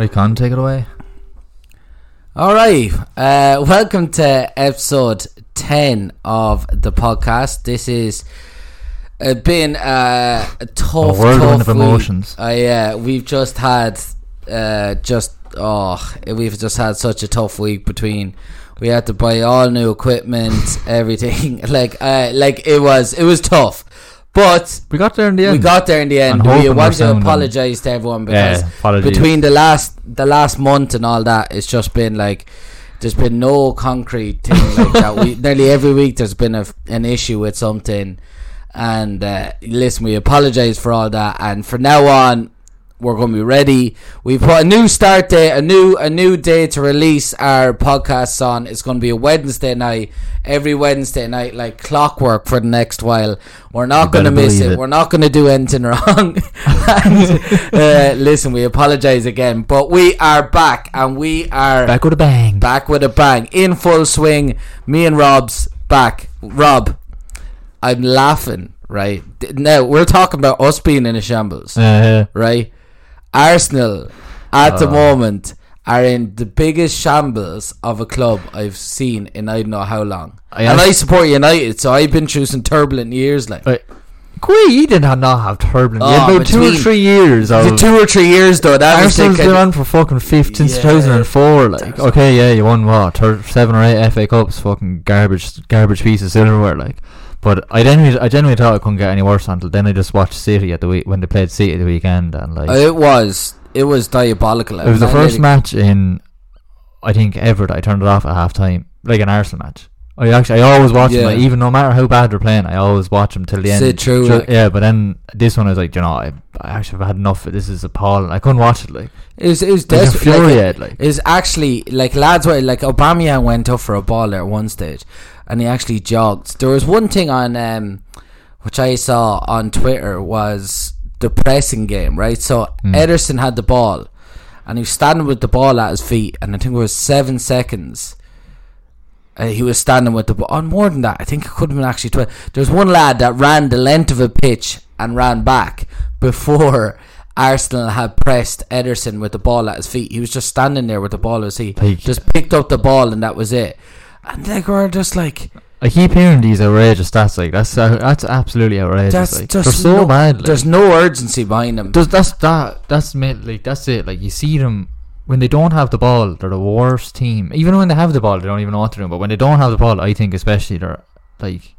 Right, Con, take it away. All right. Uh, welcome to episode 10 of the podcast. This is uh, been uh, a tough, A whirlwind tough of week. emotions. Uh, yeah, we've just had uh, just oh, we've just had such a tough week between. We had to buy all new equipment, everything. like, uh, like it was, it was tough, but We got there in the end. we got there in the end. And We want to apologise to everyone because Yeah, between the last the last month and all that, it's just been like there's been no concrete thing like that. We nearly every week there's been a, an issue with something, and uh, listen, we apologise for all that, and from now on. We're going to be ready. We put a new start date, a new a new day to release our podcasts on. It's going to be a Wednesday night, every Wednesday night, like clockwork for the next while. We're not going to miss it. it. We're not going to do anything wrong. and, uh, listen, we apologise again, but we are back and we are Back with a bang. back with a bang in full swing. Me and Rob's back. Rob, I'm laughing. Right now, we're talking about us being in a shambles. Uh, Right, Arsenal at the Oh. moment are in the biggest shambles of a club I've seen in I don't know how long. I and I support United, so I've been through some turbulent years. Like. Quay, he did not have turbulence. He Oh, ah, about two or three years of the two or three years though, that was Arsenal's been on for fucking fifth since Yeah. 2004. Like, okay, yeah, you won what, seven or eight FA Cups, fucking garbage, garbage piece of silverware, like. But I genuinely, I genuinely thought it couldn't get any worse until then. I just watched City at the week when they played City at the weekend, and like, it was it was diabolical. it was the first match in, I think, ever that I turned it off at half time, like an Arsenal match. I actually, I always watch them, like, even no matter how bad they're playing, I always watch them till the end. Sit through Ju- it. yeah, but then this one I was like, you know, I, I actually have had enough. This is appalling. I couldn't watch it. Like, It was it was I was desperate. Like, infuriated. Like, is actually like lads were like Aubameyang went up for a ball there at one stage, and he actually jogged. There was one thing on um, which I saw on Twitter was the pressing game, right? So Hmm. Ederson had the ball, and he was standing with the ball at his feet, and I think it was seven seconds. Uh, he was standing with the ball. On more than that, I think it could have been actually twelve. There's one lad that ran the length of a pitch and ran back before Arsenal had pressed Ederson with the ball at his feet. He was just standing there with the ball at his feet. Just picked up the ball and that was it. And they were just like, I keep hearing these outrageous stats. Like, that's uh, that's absolutely outrageous. that's like, just they're so no, bad. Like, There's no urgency behind them. Does that's that that's ma- like that's it. Like you see them when they don't have the ball, they're the worst team. Even when they have the ball, they don't even know what to do. But when they don't have the ball, I think especially they're like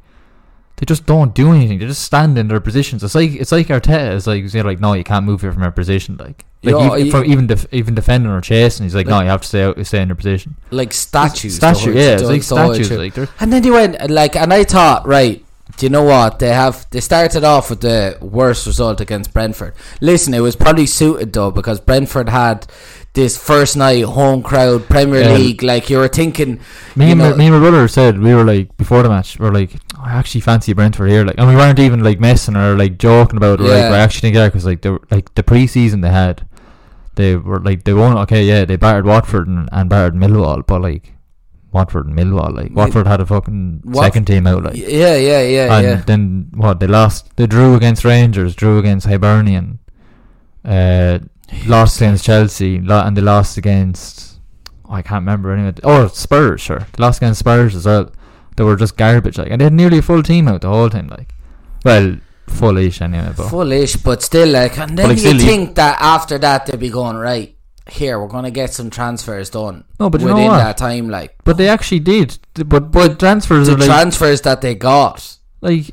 they just don't do anything. They just stand in their positions. It's like it's like Arteta. is like you're like no, you can't move here from your position. Like like even, you- from even def- even defending or chasing, he's like, no, you have to stay out, stay in your position. like statues. Statue, yeah, it's like statues. Like And then they went like, and I thought, right, do you know what they have? They started off with the worst result against Brentford. Listen, it was probably suited though because Brentford had this first night home crowd Premier. League. Like you were thinking, Me you and, know, my, me and my brother said we were like before the match we are like "Oh, I actually fancy Brentford here like and we weren't even like messing or like joking about it Yeah. like we actually think yeah because like they were, like the preseason they had they were like they won okay yeah they battered Watford and, and battered Millwall but like Watford and Millwall like Watford had a fucking Wat- second team out like yeah, yeah, yeah, and yeah. then what they lost they drew against Rangers drew against Hibernian uh lost against Chelsea and they lost against oh, I can't remember anyway oh Spurs sure they lost against Spurs as well they were just garbage like and they had nearly a full team out the whole time like well fullish anyway but Fullish, but still, like, and then like, you think that after that they'd be going right. Here, we're gonna get some transfers done. No, but within that time, like, but they actually did but but transfers the like transfers that they got. like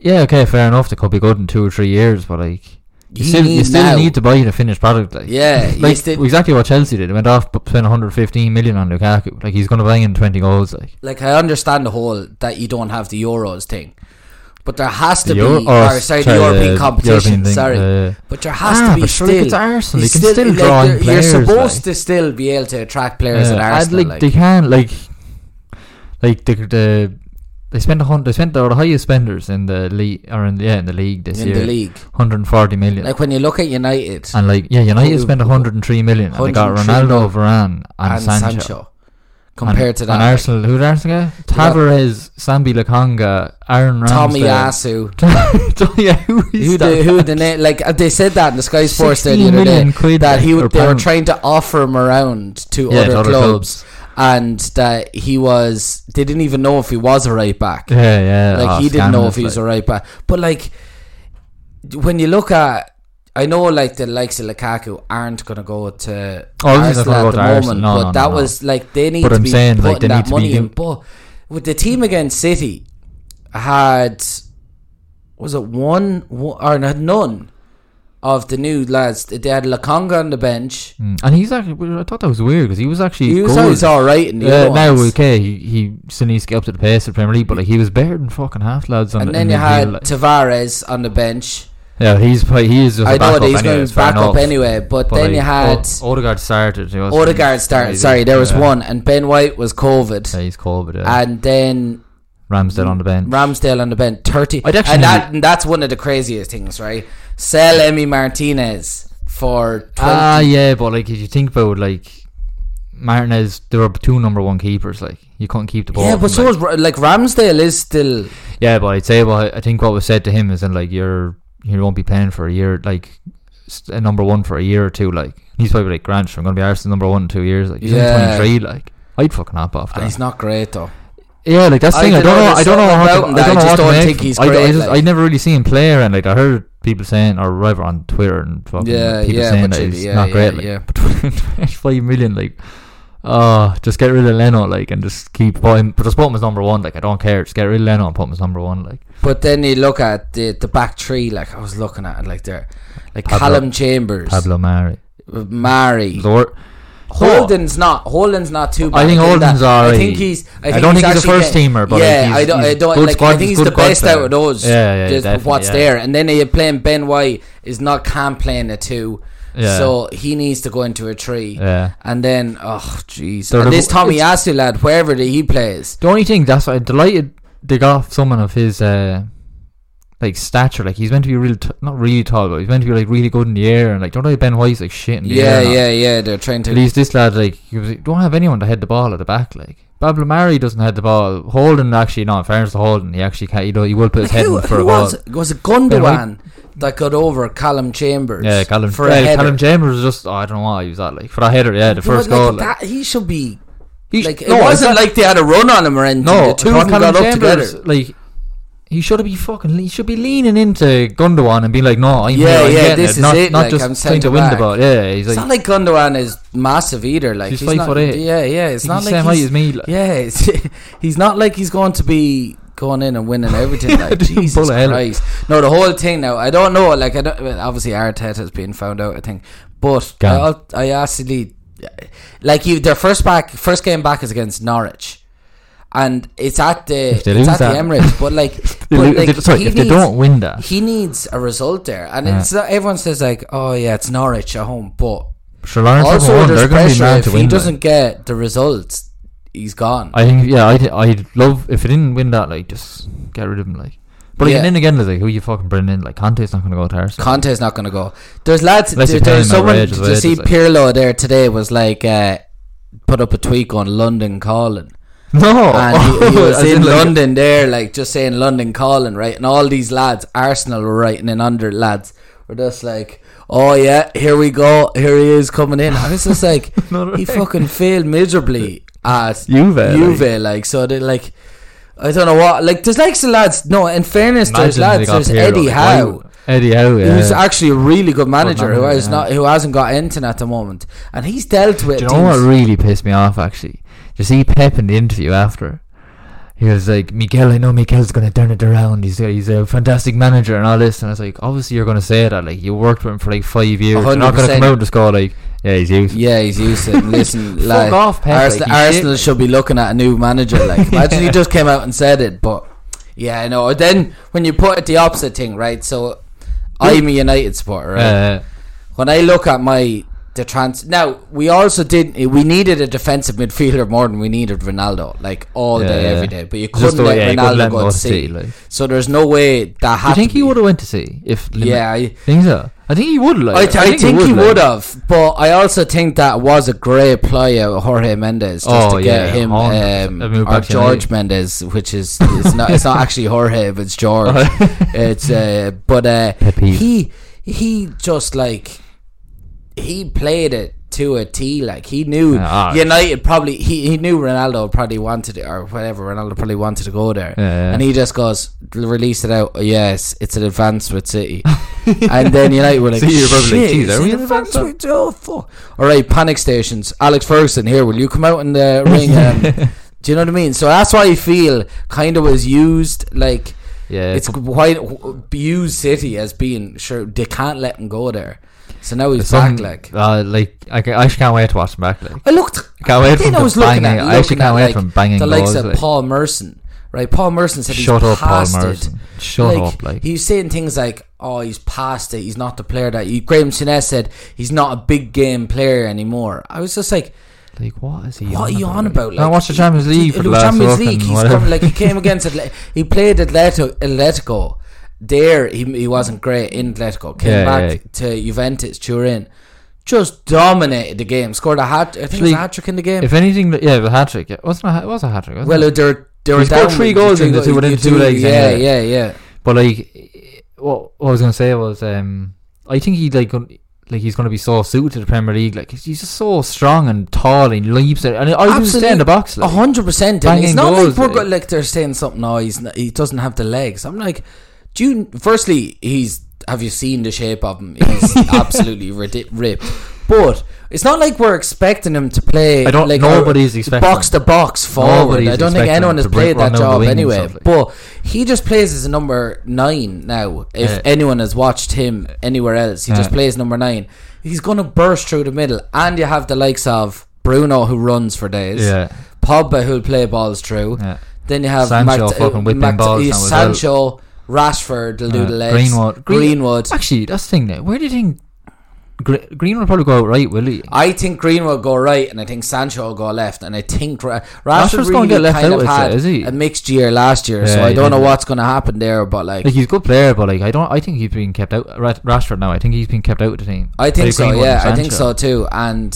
yeah okay fair enough they could be good in two or three years but like you, You still you need still need to buy the finished product like Yeah, like still- exactly what Chelsea did. They went off, but spent 115 million on Lukaku. Like he's going to bang in 20 goals. Like like I understand the whole that you don't have the Euros thing, but there has to The be Euro- or, oh, sorry, the European the competition. European thing, sorry, uh, but there has ah, to be still. it's Arsenal. you They can still like, draw you're- players, You're supposed like. to still be able to attract players yeah, at Arsenal. like, like, they can like like the the they spent a hundred. They spent they were the highest spenders in the league or in the, yeah in the league this year. in year. the league. 140 million. Like when you look at United and like yeah, United spent 103 million. And they got 103 Ronaldo. Varane, and, and Sancho. Sancho. compared and, to that. And Arsenal, who did Arsenal get? Tavares, Sambi Lokonga, Aaron Tommy Ramsdale. Yasu. yeah, who is Who the, who the name? Like uh, they said that in the Sky Sports there the other day that he would, they were trying to offer him around to Yeah, other, to other clubs, and that he was. They didn't even know if he was a right back. Yeah, yeah. like oh, he didn't know if he was like. a right back. But like when you look at. I know, like the likes of Lukaku aren't going to go to Oh, Arsenal gonna at go the moment, No, but no, that no, was like they need But to I'm be saying, putting like, they that need to be money in. But with the team against City, had was it one, one or had none of the new lads? They had Lokonga on the bench. Mm. And he's actually, I thought that was weird because he was actually. He was good. always all right in the Yeah, other now okay, he, he still needs to get up to the pace of the Premier League, but like he was better than fucking half lads on and the then you midfield, had like. Tavares on the bench. yeah, he's probably, he is just I a know that he's anyway, going back up anyway, but, But then like, you had O- Odegaard started. Odegaard started. Sorry, there was yeah. one, and Ben White was COVID, Yeah, he's but yeah. and then Ramsdale on the bench. Ramsdale on the bench, thirty. I'd actually and that and that's one of the craziest things, right? Sell Emi Martinez for twenty. Ah, yeah, but like if you think about like Martinez, there were two number one keepers. Like you couldn't keep the ball. yeah, but so like, is like Ramsdale is still. Yeah, but I'd say, well, I think what was said to him is, in like you're you won't be playing for a year, like a number one for a year or two. Like he's probably like Grant, I'm gonna be Arsenal number one in two years. Like he's Yeah. only twenty three. Like I'd fucking hop off and that. He's not great though. Yeah, like that's the I thing. I don't know. I don't know how to. him I don't know just what to don't make think he's I, great, I, just, like- I never really seen him play, and like I heard people saying, or whatever on Twitter and fucking Yeah, people yeah, saying that he's yeah, not yeah, great. Like, yeah. but twenty-five million, like, oh, just get rid of Leno, like, and just keep put him, but just put him as number one. Like, I don't care. Just get rid of Leno and put him as number one. Like, But then you look at the the back three. Like I was looking at it, like there, like Pablo- Calum Chambers, Pablo Mari. Mari. Wor- Holding's not. Holding's not too bad. I think Holding's that. I think he's. I, I don't think he's a first get- teamer, but, yeah, he's- I don't. I don't like. squad- I think he's the best player. out of those. Yeah, yeah, just what's yeah. there, and then you're playing Ben White is not Cam playing a two, Yeah. so he needs to go into a three. Yeah. And then, oh jeez, and this Tomiyasu lad, wherever he plays, The only thing that's I'm delighted they got someone of his uh like stature. Like he's meant to be real, t- not really tall, but he's meant to be like really good in the air. And like don't know Ben White's like shit in the yeah, air. all. yeah, yeah, they're trying to. At least this lad, like, he was, don't have anyone to head the ball at the back. Like, Pablo Mari doesn't head the ball. Holding, actually, no, in fairness to Holding, he actually can't, You know, he will put his head Who, in for who a ball. was it? Was it Gundogan that got over Calum Chambers? Yeah, Calum, for a yeah, header? Calum Chambers was just, oh, I don't know why he was that, like, for that header, yeah, the But, first like, goal. Like, that, he should be he sh- like it no, wasn't not- like they had a run on him or anything. no, the two of them Calum got up Chambers, together. Like, he should be fucking, he should be leaning into Gundogan and being like, no, I'm Yeah, here, I'm yeah, this it, is not, it, not like, just I'm trying to win the ball. Yeah, he's like, It's not like Gundogan is massive either. Like He's he's, five not. foot eight. Yeah, yeah. It's he's not like same he's, as me. Like, yeah. He's not like he's going to be going in and winning everything. Like Jesus. Christ. No, the whole thing now. I don't know. Like I don't. obviously Arteta's being found out. I think, but Gone. I, I actually like you. Their first back, first game back is against Norwich. And it's at the it's at the Emirates, but like, but like sorry, he if they don't win that, he needs a result there, and Yeah. it's not, everyone says like, "Oh yeah, it's Norwich at home," but Sure Lawrence also there's they're going to be pressure. If he win. like. doesn't get the results, he's gone. I think yeah, I'd I'd love if it didn't win that like just get rid of him like. But Yeah. then again, like who you fucking bring in? Like Conte's not going to go to Arsenal. Conte's not going to go. There's lads. There, there's someone. Did you see. Pirlo there today? Was like uh, put up a tweet on London calling, no, and he, he was As in like- London there, like just saying London calling, right? And all these lads, Arsenal were writing in under lads, were just like, "Oh yeah, here we go, here he is coming in." And it's just like No, he right. fucking failed miserably at Juve, like. Juve, like so they like. I don't know what. Like, there's like some lads. No, in fairness, there's lads. There's Eddie like, Howe, Eddie Howe, yeah. who's actually a really good manager, who manager, has yeah. not, who hasn't got anything at the moment, and he's dealt with. Do you know what really pissed me off? Actually, you see Pep in the interview after. He was like, Miguel, I know Miguel's going to turn it around. He's a, he's a fantastic manager and all this. And I was like, obviously you're going to say that. Like, you worked with him for like five years. You're not going to 100%. come out and just go like, yeah, he's used. Yeah, he's used to it. Listen, Fuck like, off, Pep, Arsenal, like, Arsenal should be looking at a new manager. Like, imagine he just came out and said it. But yeah, I know. Then when you put it the opposite thing, right? So I'm a United supporter, right? Uh, when I look at my the trans. Now we also did. We needed a defensive midfielder more than we needed Ronaldo, like all Yeah, day, yeah. every day. But you couldn't way- let yeah, couldn't Ronaldo let go to City. City, like. So there's no way that had. you think he would have went to see if? Lim- Yeah, I, think so. I think he would. Like, I, th- I think he would have, but I also think that was a great play of Jorge Mendes just Oh, to get yeah, him um, or George Mendes, which is it's not it's not actually Jorge, but it's George. it's uh, but uh, he he just like he played it to a T. Like he knew ah. United probably he, he knew Ronaldo probably wanted it or whatever. Ronaldo probably wanted to go there, Yeah, and he just goes release it out. Yes, it's an advance with City, and then United were like, See, you're probably "Shit, "Geez, it's are we an advance with oh fuck!" All right, panic stations. Alex Ferguson here. Will you come out in the ring? Um, do you know what I mean? So that's why I feel kind of was used like Yeah, it's why used City as being sure they can't let him go there. So now he's back. Like uh, like I, ca- I actually can't wait to watch him back. Like, I looked. can't wait then for I was to looking bang. at. I actually can't at, wait like, for him banging the likes goals. of like. Paul Merson. Right, Paul Merson said Shut he's up, Paul past it. Merson. Shut like, up, like. he's saying things like, "Oh, he's past it. He's not the player that." He, Graham Souness said he's not a big game player anymore. I was just like, Like what is he? "What on are you about? on about?" Like, I watched the Champions League for the Champions League. He's come, like he came against Atle- he played Atletico. Atletico. There, he, he wasn't great in Atletico. Came Yeah, back yeah. to Juventus, Turin, just dominated the game. Scored a hat. I think it was a hat trick in the game. If anything, yeah, the hat trick. Yeah, wasn't a, it was a hat trick. Well, it? they're they're He scored three goals in the two- within two legs Yeah, yeah, yeah. But like, what, what I was gonna say was, um, I think he like, like he's gonna be so suited to the Premier League. Like he's just so strong and tall. and He leaps it, and I do stay in the box. A hundred percent. It's not goals, like like- like they're saying something. No, he's not, he doesn't have the legs. I'm like, do you? Firstly, he's. Have you seen the shape of him? He's absolutely ridi- ripped. But it's not like we're expecting him to play. I don't- Like nobody's expecting box to box forward. Nobody's I don't think anyone has played that run down the job anyway. But he just plays as a number nine now. If Yeah. anyone has watched him anywhere else, he just plays number nine. He's going to burst through the middle, and you have the likes of Bruno who runs for days. yeah, Pogba who'll play balls through. yeah. Then you have Sancho Mac- fucking whipping Mac- balls yeah, now as Sancho, Rashford will do Uh, the legs. Greenwood. Green- Greenwood. Actually, that's the thing. Now, where do you think Gre- Green will probably go right? Will he? I think Greenwood will go right, and I think Sancho will go left, and I think Ra- Rashford's Rashford gonna get left kind out, had is he? a mixed year last year, so I don't know what's going to happen there. But like, Like he's a good player, but like I don't. I think he's being kept out. Rashford now. I think he's been kept out of the team. I think Like so. Greenwood Yeah, I think so too. And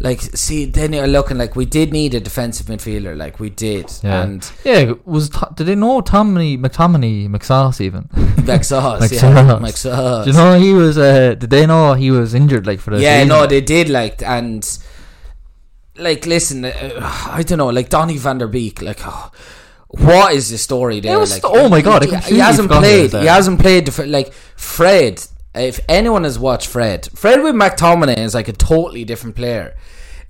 like, see, then you're looking like we did need a defensive midfielder, like we did, Yeah. and Yeah, was did they know Tommy McTominay McSauce even? McSauce, Like yeah, Sauce. McSauce. Do you know he was? Uh, did they know he was injured like for the yeah, season? no, they did like and like listen, uh, I don't know, like Donny van der Beek, like. Oh, what is the story there? Was- like, oh my God, he, he hasn't played. He hasn't played. def- Like Fred, if anyone has watched Fred, Fred with McTominay is like a totally different player.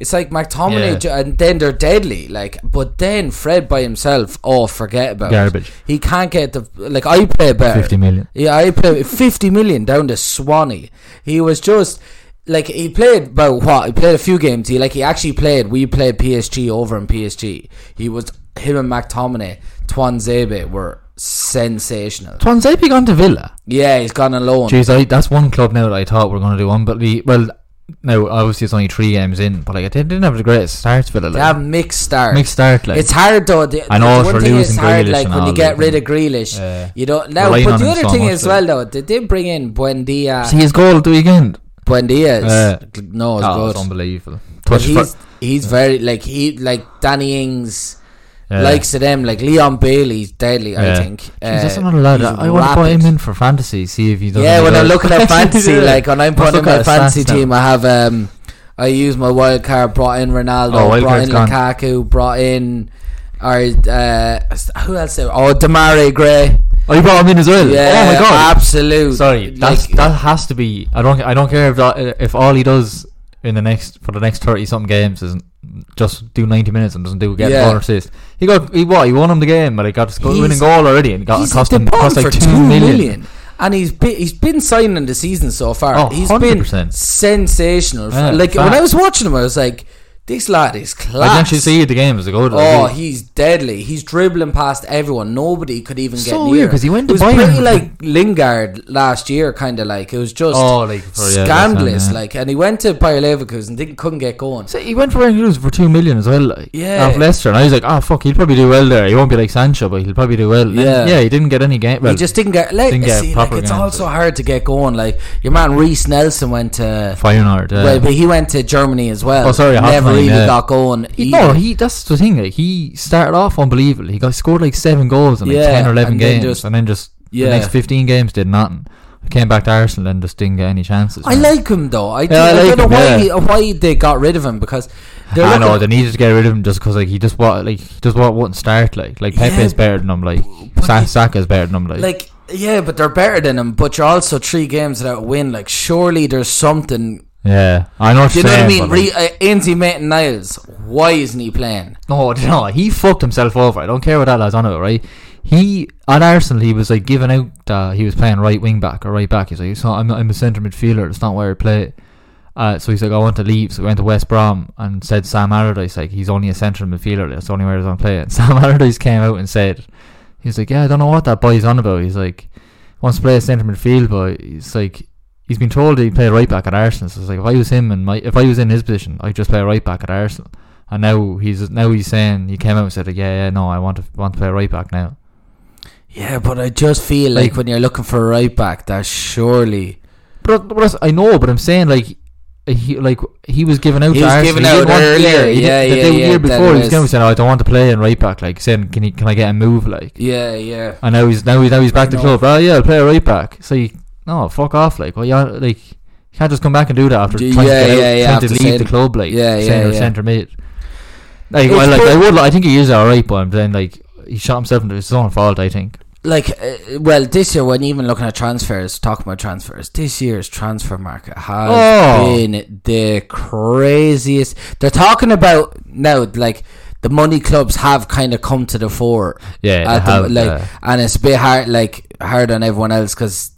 It's like McTominay, Yeah. and then they're deadly. Like, but then Fred by himself, oh, forget about Garbage. it. He can't get the like. I play better. Fifty million. Yeah, I played 50 million down to Swanee. He was just like he played about what? He played a few games. He like he actually played. We played PSG over in PSG. He was him and McTominay, Tuanzebe were sensational. Tuanzebe gone to Villa. Yeah, he's gone alone. Jeez, I, that's one club now that I thought we are going to do unbelievable. Well, now obviously it's only three games in, but like I didn't, have the greatest starts Villa. They Like. have mixed start. Mixed start, like It's hard though. The, I know the for one thing losing is hard, Grealish like when you get rid of Grealish, Yeah. you don't now. Relying But the other so thing as well though, they did bring in Buendia. see his goal at the weekend. Buendia is Uh, no, it's Oh, good. it's unbelievable. But he's for, he's very like he like Danny Ings yeah. likes of them like Leon Bailey's deadly I think. Jeez, that's Uh, another lad. I want to put him in for fantasy. See if he does. Yeah, when I'm looking at fantasy, like when I'm putting in look at my fantasy stats now. team, I have um, I use my wild card. Brought in Ronaldo, Oh, brought in card's Lukaku, brought in or uh, who else? there? Oh, Demarai Gray. Oh, you brought him in as well. Yeah, oh my god. absolute. Sorry, that's like, that has to be. I don't. I don't care if that, if all he does in the next for the next thirty something games is just do ninety minutes and doesn't do get Yeah. a goal or assist. He got he what he won him the game, but he got a winning goal already and got cost him cost for like two million. million. And he's been, he's been signing the season so far. Oh, he's 100%. been sensational. Yeah, like when I was watching him, I was like, This lad is class. I class. actually see the game as a goal. Oh, he's deadly. He's dribbling past everyone. Nobody could even get So near. weird, 'cause he went It to was Bayern. pretty like Lingard last year, kind of like it was just Oh, like, for- yeah, scandalous. him, yeah. Like, and he went to Bayer Leverkusen, didn't couldn't get going. So he went for Rangers for two million as well. Like, Yeah. off Leicester, and I was like, oh fuck, he'll probably do well there. He won't be like Sancho, but he'll probably do well. And Yeah. yeah. He didn't get any game. Well, he just didn't get. Like, didn't get see, like, it's games, also hard to get going. Like your man Reiss Nelson went to. Feyenoord. Yeah. Well, but he went to Germany as well. Oh, sorry, never really yeah. got going. He, either. no, he. That's the thing. Like he started off unbelievable. He got scored like seven goals in like Yeah, ten or eleven and then games, just- and then just Yeah. the next fifteen games did nothing. Came back to Arsenal and just didn't get any chances. I man. like him though. I, Yeah, I I like don't know him, why yeah. he- uh, why they got rid of him because I know they needed to get rid of him just because like he just what like he just what wouldn't start like like Yeah, Pepe's better than him like but Sa- he- Saka's better than him like, like yeah, but they're better than him. But you're also three games without a win. Like surely there's something. Yeah I know what Do you know what I mean? Re- uh, Ainsley Maitland Niles. Why isn't he playing? no no he fucked himself over. I don't care what that lad's on about right? He at Arsenal he was like giving out uh, he was playing right wing back or right back. He's like "It's not- I'm, I'm a centre midfielder. It's not where I play. Uh, so he's like I want to leave. So he went to West Brom and said Sam Allardyce like he's only a centre midfielder. That's the only way he's on play. And Sam Allardyce came out and said he's like yeah I don't know what that boy's on about. He's like wants to play a centre midfield but he's like he's been told he'd play right back at Arsenal so it's like if I was him and my if I was in his position I'd just play right back at Arsenal and now he's now he's saying he came out and said like, yeah yeah no I want to want to play right back now Yeah, but I just feel like, Like- when you're looking for a right back, that surely But, but I know, but I'm saying like he like he was given out. He to was Arsenal. given He out earlier. he did- Yeah, the yeah, day- yeah, year before he was- was going saying, "Oh, I don't want to play in right back." Like saying, "Can he? Can I get a move?" Like, yeah, yeah. and now he's now he's now he's back to club. Oh yeah, I'll play a right back. So you, no, fuck off. Like, well, you like you can't just come back and do that after Yeah, trying to get yeah, yeah, trying to leave the club. Like, Yeah, yeah, centre yeah. centre mid. Like, well, like I would. I think he is alright, but I'm saying like he shot himself into his own fault. I think. Like, uh, well, this year when even looking at transfers, talking about transfers, this year's transfer market has Oh. been the craziest. They're talking about now, like the money clubs have kind of come to the fore. Yeah, they the- have, like, uh, and it's a bit hard, like hard on everyone else because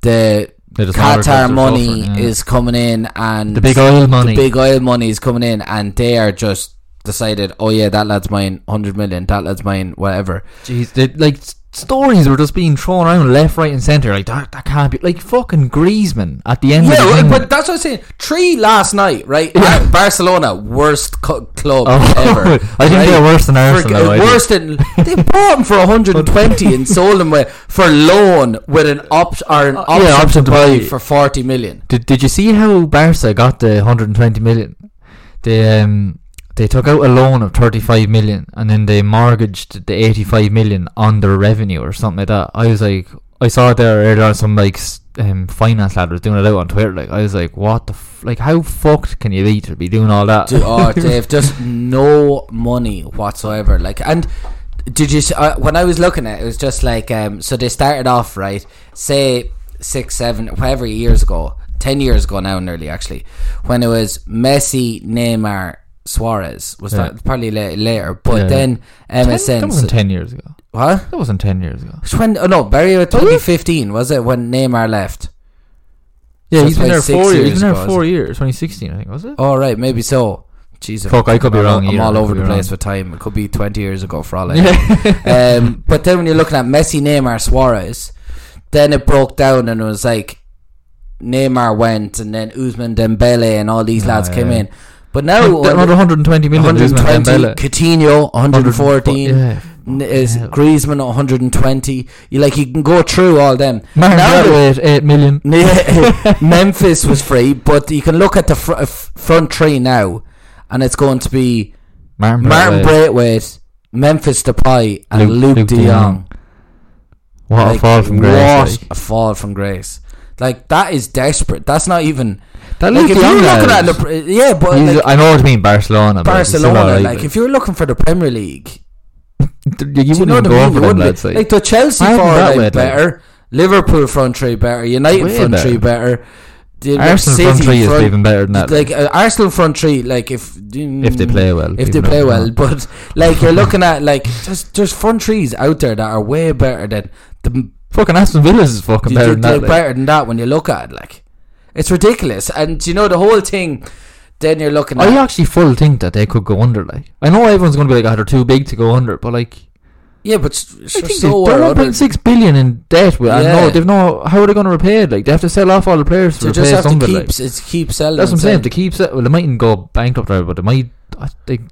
the Qatar money suffering, yeah. is coming in, and The big oil money. the big oil money is coming in, and they are just decided, oh yeah, that lad's mine, hundred million, that lad's mine, whatever. Jeez, they, like stories were just being thrown around left, right, and centre. Like that, that can't be like fucking Griezmann at the end. Yeah, of the thing. but that's what I'm saying. Three last night, right? Bar- Barcelona, worst cu- club Oh, ever. I think right? they're worse than For- Arsenal. though, I worse than they bought him for 120 and sold him with, for loan with an op or an Uh, option, yeah, option to buy buy. for 40 million. Did Did you see how Barca got the 120 million? They um they took out a loan of 35 million and then they mortgaged the 85 million on their revenue or something like that. I was like, I saw it there earlier on. Some like um, finance lad was doing it out on Twitter. Like I was like, what the f- like? How fucked can you be to be doing all that? Do- oh, they've just no money whatsoever. Like, and did you? Uh, when I was looking at it, it was just like, um, so they started off right, say six, seven, whatever years ago, ten years ago now, nearly actually, when it was Messi, Neymar, Suarez was Yeah. that probably la- later, but Yeah. then Ten- MSN. that wasn't 10 years ago. what? That wasn't 10 years ago. When, oh no, Barry, 2015 was it when Neymar left? Yeah, So he's been there four years. years He's been there four years. 2016, I think, was it? Oh right, maybe so. Jesus, Fuck, I could be I'm wrong all- I'm all over the place wrong. with time. It could be 20 years ago for all I know. um, but then when you're looking at Messi, Neymar, Suarez, then it broke down and it was like Neymar went and then Ousmane Dembele and all these Ah, lads came yeah. in. But now Another 120 million. 120, Dembele. Coutinho 114, Yeah. Is hell. Griezmann 120. You like you can go through all them. Martin Now- Braithwaite, 8 million. Memphis was free, but you can look at the fr- front three now, and it's going to be Martin Martin Braithwaite. Memphis Depay, and Luke- Luke, Luke De. Jong. What Like, a fall from grace. What like. a fall from grace! Like that is desperate. That's not even. That Like if you're looking at the, yeah, but like I know what you mean, Barcelona. but he's still Barcelona, like if you're looking for the Premier League, you, you wouldn't you know even what I go mean? for them lads. Like, like the Chelsea forward line way, like- better, Liverpool front three better, United Way front better. three better. The Arsenal City front three is even better than that. Like uh, Arsenal front three, like if if they play well. if they play well, but like you're looking at like there's there's front threes out there that are way better than the fucking Aston Villa's is fucking better than that. better than that when you look at it. Like it's ridiculous, and you know the whole thing. then you're looking at I at actually full think that they could go under. Like I know everyone's going to be like, "Ah, they're too big to go under," but like yeah, but I think so they, are they're 1.6 billion in debt. With, Yeah. no, they've no. How are they going to repay it? Like they have to sell off all the players to They repay just have to some of it. keep Like. it's keep selling. That's what I'm saying. selling. To keep it, well, they mightn't go bankrupt, right, but they might. I, they, they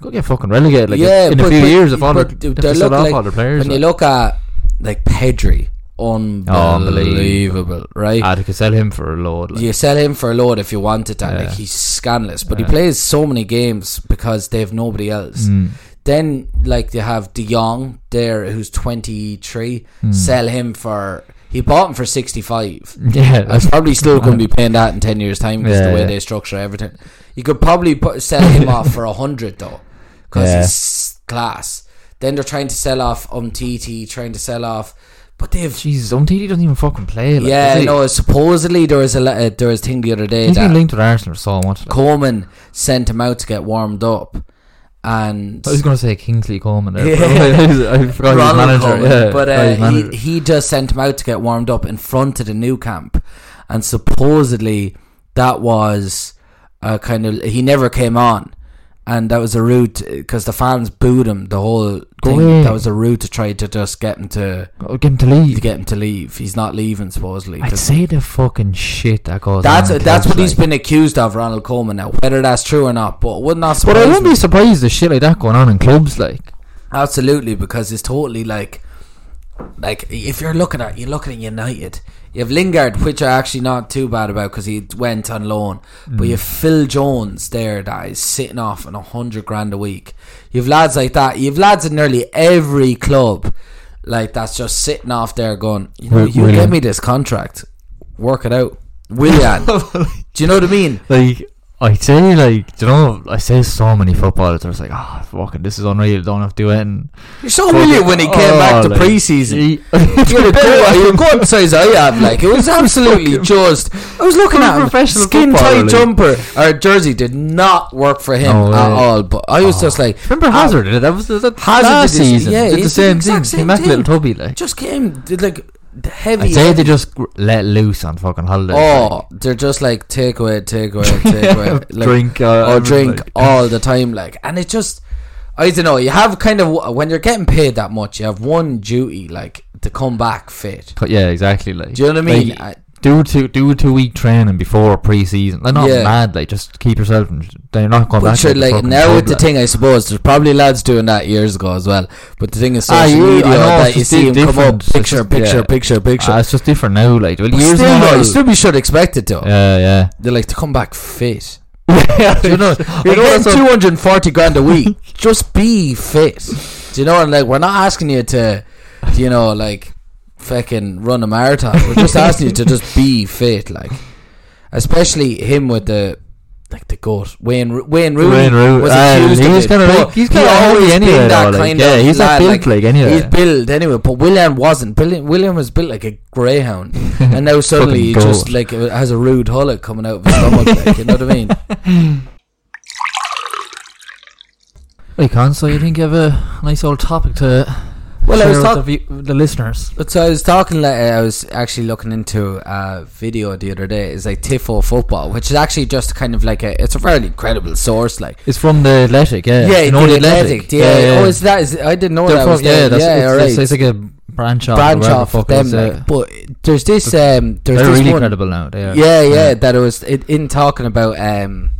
could get fucking relegated. Like Yeah, in but- a few but- years, if all but they to sell look off like- all their players. when you look at like Pedri, unbelievable, right? Ah, they could sell him for a load. Like. you sell him for a load if you wanted that. Yeah. Like he's scandalous, but Yeah. he plays so many games because they have nobody else. Mm. Then like you have De Jong there, who's twenty three. Hmm. Sell him for he bought him for sixty five. Yeah, I was probably still going to be paying that in ten years' time because Yeah, the way they structure everything. You could probably put, sell him off for a hundred though, because he's class. Then they're trying to sell off Umtiti, trying to sell off, but they've Jesus, Umtiti doesn't even fucking play. Like, yeah, no. Supposedly there was a uh, there was a thing the other day He's been that linked with Arsenal so much. Like. Coleman sent him out to get warmed up, and I was going to say Kingsley Coman there. Yeah. I forgot Ronald his manager. Koeman, yeah, but uh, he, he just sent him out to get warmed up in front of the Nou Camp, and supposedly that was a kind of he never came on, and that was a route because the fans booed him. The whole thing away. that was a route to try to just get him to get him to to leave. get him to leave. He's not leaving supposedly. I'd say the fucking shit that goes that's on. that's what he's been accused of, Ronald Koeman. Now, whether that's true or not, but would not But I wouldn't me. be surprised the shit like that going on in clubs. Like, Absolutely, because it's totally like, like if you're looking at you're looking at United, you have Lingard, which are actually not too bad about because he went on loan, but you have mm. Phil Jones there that is sitting off on a hundred grand a week. You have lads like that. You have lads in nearly every club, like that's just sitting off there going, you know, you get me this contract, work it out, Willian. Do you know what I mean? like I'd say, like, do you know, I say so many footballers are like, ah, fucking, this is unreal. Don't have to do anything. You're so Willian when he came back to Oh, like, pre-season. better. You're good size I have. Like it was absolutely just. I was looking at a him. professional Skin tight like. jumper or jersey did not work for him No at all. But I was just like, Remember ah, Hazard it? That was the, that Hazard last season. yeah, did the same thing. same Came back little tubby, like. just came did like heavy. I'd say they just gr- let loose on fucking holidays. Oh, they're just like take away, take away, take away, like, like, drink, uh, or drink like- all the time, like, and it just, I don't know. You have kind of when you're getting paid that much, you have one duty, like to come back fit. But yeah, exactly. Like, Do you know what I mean? Like, do two do a two week training before pre-season. Like not Yeah. mad. Like just keep yourself. And then you're not going But back. sure, to like now with the thing, I suppose there's probably lads doing that years ago as well. But the thing is, Ah, you- media know, that you see him come up, picture, just- picture, yeah. picture, picture. Ah, it's just different now. Like well, years still, ago, you still be should expect it to. yeah, yeah. They like to come back fit. yeah. You know, you're know getting that's what- 240 grand a week. Just be fit. Do you know? And like, we're not asking you to, you know, like, fucking run a marathon. We're just asking you to just be fit. Like, especially him with the. Like the goat, Wayne Wayne Rooney Wayne Rooney, was uh, accused he of was it, kinda but like- he's he kinda always anyway, been that like, kind yeah, of he's lad, built like anyway. He's built anyway, but William wasn't. William, William was built like a greyhound, and now suddenly he just like has a rude hullet coming out of his stomach. like, you know what I mean? Hey, Con, so you think you have a nice old topic to Well, I was talk- the, the listeners? But so I was talking. Like, I was actually looking into a video the other day. It's like Tifo Football, which is actually just kind of like a. It's a fairly credible source. Like, It's from the Athletic, yeah. yeah, you know the the Athletic. Yeah, yeah. Oh, is that? Is, I didn't know They're that. from, was yeah, there. that's yeah, it's, all right. it's, it's like a branch off. branch off of them. Like, yeah. but there's this. Um, there's They're this really one. credible now. They are. Yeah, yeah, that it was it, in talking about um,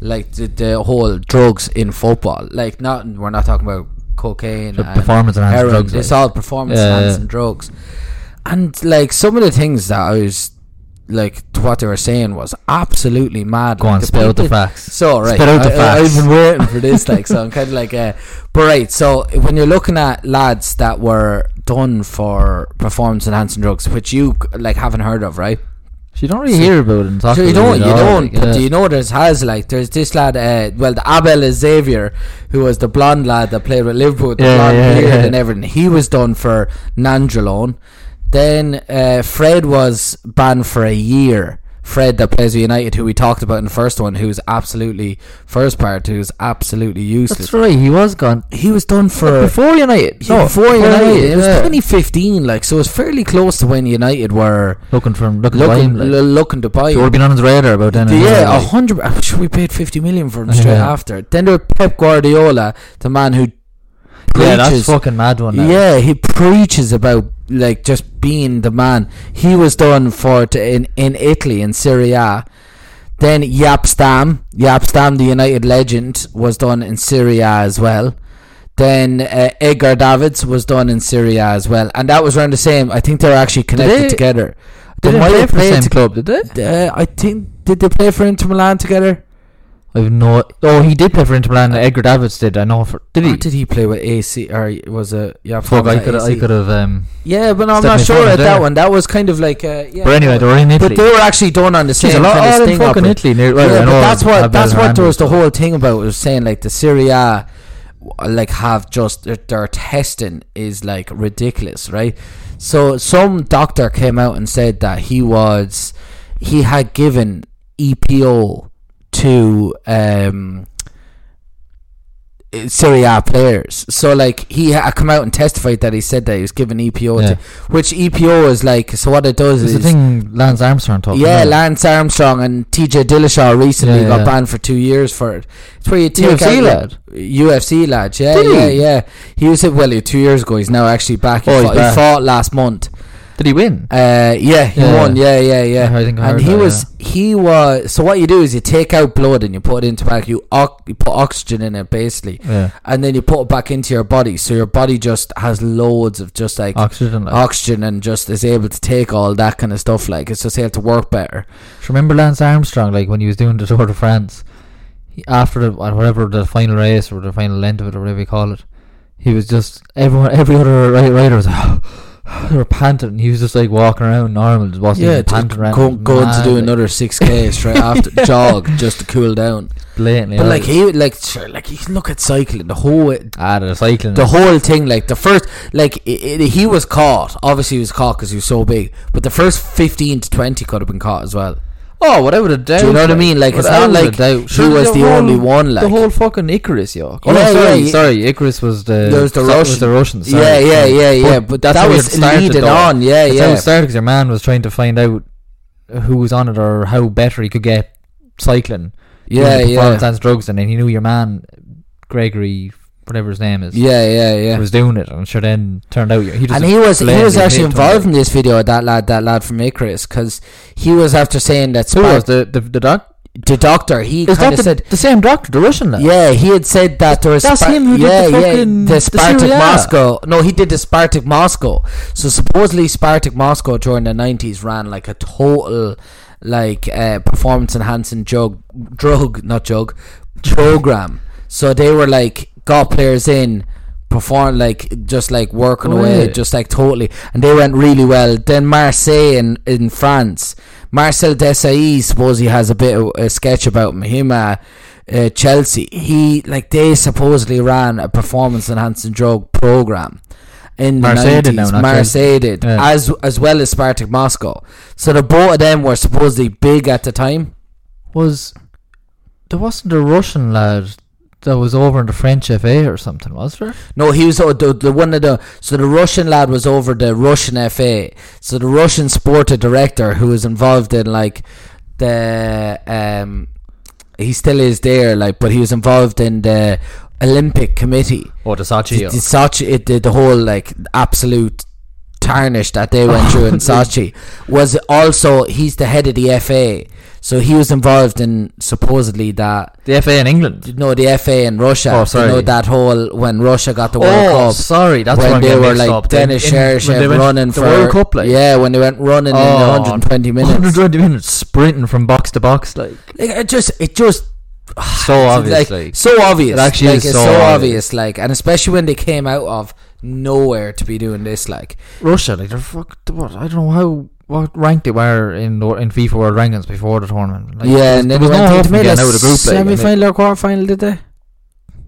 like the, the whole drugs in football. Like, not we're not talking about cocaine, and performance enhancing heroin. drugs, It's like. all performance Yeah, yeah. enhancing drugs, and like some of the things that I was like what they were saying was absolutely mad. Go like, on, the spell out the facts. So right, out the I, I, facts. I've been waiting for this. Like, so I'm kind of like, uh, but right. So when you're looking at lads that were done for performance enhancing drugs, which you like haven't heard of, right? You don't really So- hear about it and talk So you don't, you don't. like, But yeah. do you know there's has like there's this lad, uh, well the Abel Xavier, who was the blonde lad that played with Liverpool, the Yeah, blonde yeah, beard and everything. He was done for nandrolone. Then uh, Fred was banned for a year Fred that plays for United, who we talked about in the first one, who's absolutely first part, who's absolutely useless. That's right. He was gone He was done for before United. No, before United. It was yeah. 2015, like so. It was fairly close to when United were looking for looking, to buy looking him. Like. l- looking to buy him. were been on his radar about then. Yeah, a hundred. Uh, I'm sure we paid fifty million for him straight after. Then there was Pep Guardiola, the man who yeah, that's preaches- fucking mad one. now. Yeah, he preaches about like just being the man. He was done for to, in in Italy in Serie A. Then Jaap Stam, Jaap Stam, the United legend, was done in Serie A as well. Then uh, Edgar Davids was done in Serie A as well, and that was around the same. I think they were actually connected they- together. They didn't might play for the same club, did they? Uh, I think did they play for Inter Milan together? I have no. Oh, he did play for Inter Milan. Edgar Davids did. I know. For did he? Or did he play with AC or was it? Yeah, Fuck, I could. I could have. Um, Yeah, but no, I'm not sure at that one. That was kind of like uh, yeah. but anyway, they were in Italy. But they were actually done on the same Jeez, a lot kind of all in sting fucking opera. Italy. Near, yeah, but that's what that's what there was the whole thing about. Was saying like the Serie A, like have just their, their testing is like ridiculous, right? So some doctor came out and said that he was he had given EPO to um Serie A players. So like he had come out and testified that he said that he was given EPO Yeah. to which EPO is like so what it does It's is the thing Lance Armstrong talked yeah, about. Lance Armstrong and TJ Dillashaw recently Yeah, got banned for two years for it. It's where you take UFC out lad? UFC lad, yeah, Did yeah, he? yeah. He was it well, two years ago. He's now actually back. He, Oh, fought, he fought last month. Did he win? Uh, yeah, he Yeah. won. Yeah, yeah, yeah. I think I and he that, was he was. So what you do is you take out blood and you put it into back. You you put oxygen in it basically, Yeah. and then you put it back into your body. So your body just has loads of just like Oxygen. Like. oxygen and just is able to take all that kind of stuff. Like it's just able to work better. Remember Lance Armstrong, like when he was doing the Tour de France, he, after the whatever the final race or the final end of it or whatever you call it, he was just everyone, every other ri- rider was like, they were panting, he was just like walking around normal, just wasn't Yeah, even to panting around. go, going to do another six k straight after jog just to cool down. blatantly. But like he like sure, like you look at cycling the whole ah, the cycling, the whole thing like the first like i i he was caught obviously he was caught because he was so big but the first 15 to 20 could have been caught as well oh, without a doubt. do you know what I mean like it's not like doubt. he was the the whole- only one like the whole fucking Icarus, yo. Oh, Yeah, no, sorry, yeah, sorry. Icarus was the There was the Russian. the Russian. Sorry, yeah yeah yeah yeah but, that's that how it was started, leading though. on yeah That's how it started because your man was trying to find out who was on it or how better he could get cycling. yeah yeah performance enhanced drugs, and then he knew your man Gregory, whatever his name is, yeah yeah yeah He was doing it, and sure then turned out he just and he was he was actually involved in this video that lad that lad from Icarus because he was after saying that Who was the the, the doc? the doctor he kind that of the, said the same doctor, the Russian lad? Yeah, he had said that there was. That's him who did yeah, the yeah, fucking- the the Spartak A. Moscow. No, he did the Spartak Moscow. So supposedly Spartak Moscow during the nineties ran like a total like uh, performance enhancing drug, drug, not drug program. So they were like got players in. Perform like just like working Oh, away, yeah. just like totally, and they went really well. Then Marseille in, in France, Marcel Desailly suppose he has a bit of a sketch about him. Him, uh, uh, Chelsea, he like they supposedly ran a performance enhancing drug program in the Marseille did now, Marseille Chelsea. did Yeah. as as well as Spartak Moscow. So the both of them were supposedly big at the time. Was there wasn't a Russian lad that was over in the French FA or something? Was there? No, he was uh, the, the one of the so the Russian lad was over the Russian FA. So the Russian sporting director who was involved in like the um he still is there like but he was involved in the Olympic committee. Oh, the Sochi. The, the Sochi it the, the whole like absolute tarnish that they went through in Sochi was also he's the head of the FA. So he was involved in supposedly that the FA in England. no the FA in Russia. Oh, You sorry. know that whole when Russia got the World Oh, Cup sorry, that's when they were like up. Dennis In- when Shershey they went running the for World Cup, like yeah when they went running in Oh, the 120 minutes 120 minutes sprinting from box to box, like like, it just it just so obvious. like, so obvious It actually like is so so, obvious. obvious. like and especially when they came out of nowhere to be doing this like Russia, like they're fucked. What I don't know how what rank they were in the- in FIFA World Rankings before the tournament. Like, yeah and then there was no hope made out of the group. Like, semi-final or quarter-final did they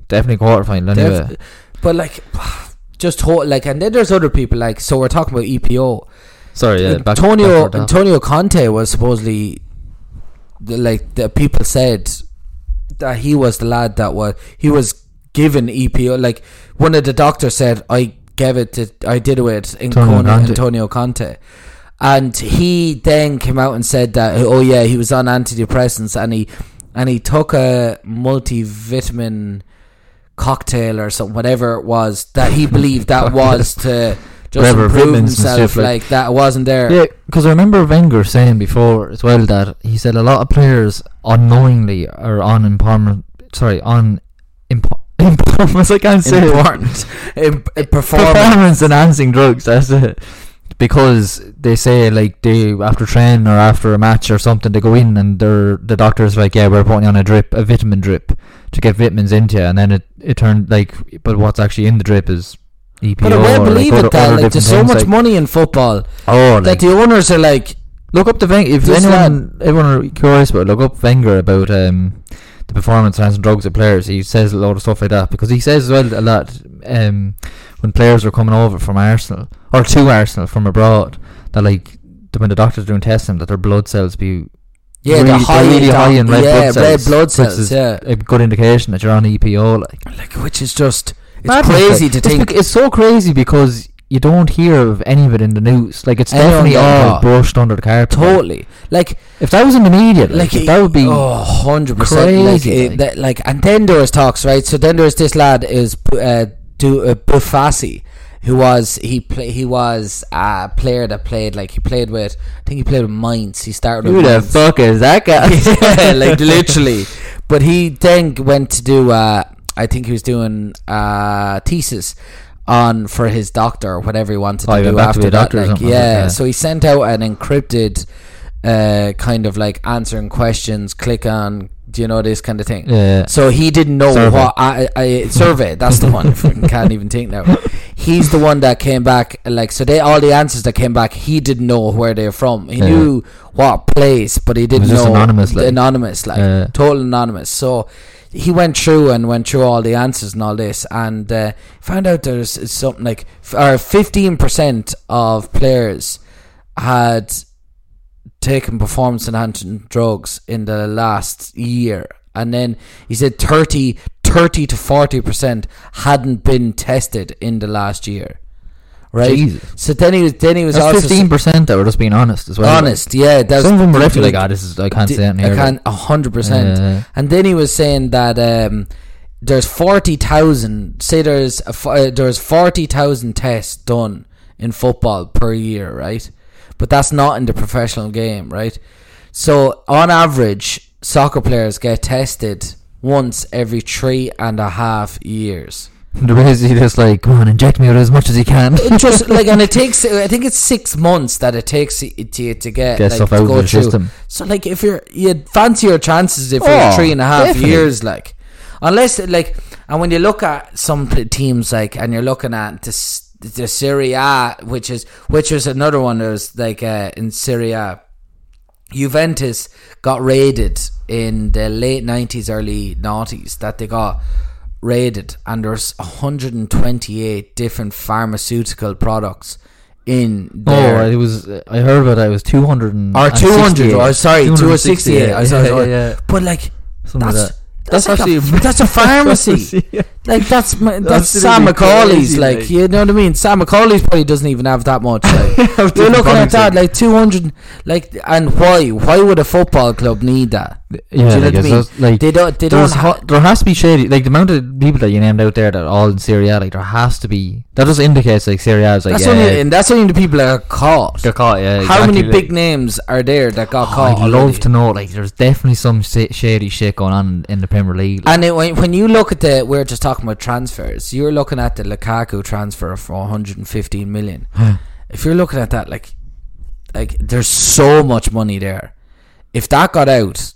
definitely quarter final anyway. Def- but like just whole, like and then there's other people like so we're talking about EPO Sorry, yeah. Back, Antonio back. Antonio Conte was supposedly the, like the people said that he was the lad that was he was given EPO. Like one of the doctors said, I gave it to I did it with Antonio, Conte. Antonio Conte. And he then came out and said that oh yeah he was on antidepressants and he and he took a multivitamin cocktail or something whatever it was that he believed that was to just Whatever, improve himself like- like that wasn't there Yeah, because I remember Wenger saying before as well that he said a lot of players unknowingly are on empowerment. Sorry, on impo- empowerment. I can't say it. important Im- performance performance enhancing drugs. That's it. Because they say like they after training or after a match or something they go in and they're the doctor's like yeah we're putting you on a drip a vitamin drip to get vitamins into you and then it it turned like but what's actually in the drip is EPO but I like, believe other- it that like there's so much like- money in football oh like that the owners are like Look up the Wenger. If anyone, everyone are curious about, it, look up Wenger about um, the performance enhancing drugs of players. He says a lot of stuff like that because he says as well a lot um, when players are coming over from Arsenal or to Arsenal from abroad that like when the doctors are doing testing that their blood cells be yeah really, high really high in red yeah, blood cells, red blood cells is yeah a good indication that you're on EPO. Like like which is just it's Madness, crazy like. to It's think bec- it's so crazy because you don't hear of any of it in the news. Like it's definitely all brushed under the carpet. totally like If that was in the media, like, like that would be oh, 100 percent like, like. like and then there was talks right so then there was this lad is uh, do uh, Bufassi who was he play he was a player that played like he played with I think he played with Mainz he started Who with the Mainz. fuck is that guy? yeah, like literally. But he then went to do. Uh, I think he was doing uh, thesis on for his doctor or whatever he wanted Oh, to he do back to after that. like, yeah. Yeah. so he sent out an encrypted uh, kind of like answering questions. Click on. Do you know this kind of thing? Yeah. So he didn't know Survey. what I, I survey. That's the one. I can't even think now. He's the one that came back. Like so, they all the answers that came back. He didn't know where they're from. He Yeah. knew what place, but he didn't know anonymous, like. anonymous, like Yeah. total anonymous. So he went through and went through all the answers and all this, and uh, found out there's something like or fifteen percent of players had taken performance enhancing drugs in the last year, and then he said 30, 30 to forty percent hadn't been tested in the last year. Right. Jesus. So then he was then he was That's also fifteen percent that were just being honest as well. honest. Yeah, that's Some of them were definitely like, ah, this is I can't say it here. I can't a hundred percent. Yeah. And then he was saying that um, there's forty thousand. Say there's a, uh, there's forty thousand tests done in football per year, right? But that's not in the professional game, right? So on average, soccer players get tested once every three and a half years. They're he just like, come on, inject me with as much as you can. Just like, and it takes. I think it's six months that it takes it to, to get, Get like, stuff to out of the through. system. So like, if you're you fancy your chances if Oh, you're three and a half definitely. years, like, unless like, and when you look at some teams like, and you're looking at this the Serie A, which is which was another one. that was like uh, in Serie A. Juventus got raided in the late nineties, early noughties. That they got raided, and there's 128 different pharmaceutical products in there. Oh, it was. I heard about that. It was two hundred and or 200 or oh, sorry 268 I saw yeah, it. yeah. but like Something like that. That's, That's like a, actually- that's a pharmacy. like that's my, that's Sam Absolutely McCauley's crazy, like like. you know what I mean? Sam McCauley's probably doesn't even have that much like you're looking at that like 200 like and why why would a football club need that? Yeah, you know like, what I it's mean? just, like they don't they don't ha- ha- there has to be shady. Like the amount of people that you named out there that are all in Serie A, like there has to be. That just indicates like Serie A is like that's yeah, only and that's only the people that are caught they're caught. Yeah, how many exactly, big names are there that got Oh, caught I'd love to know. Like, there's definitely some shady shit going on in the Premier League. Like, And it, when, when you look at the, we're just talking about transfers. You're looking at the Lukaku transfer for 115 million. if you're looking at that, like, like there's so much money there. If that got out,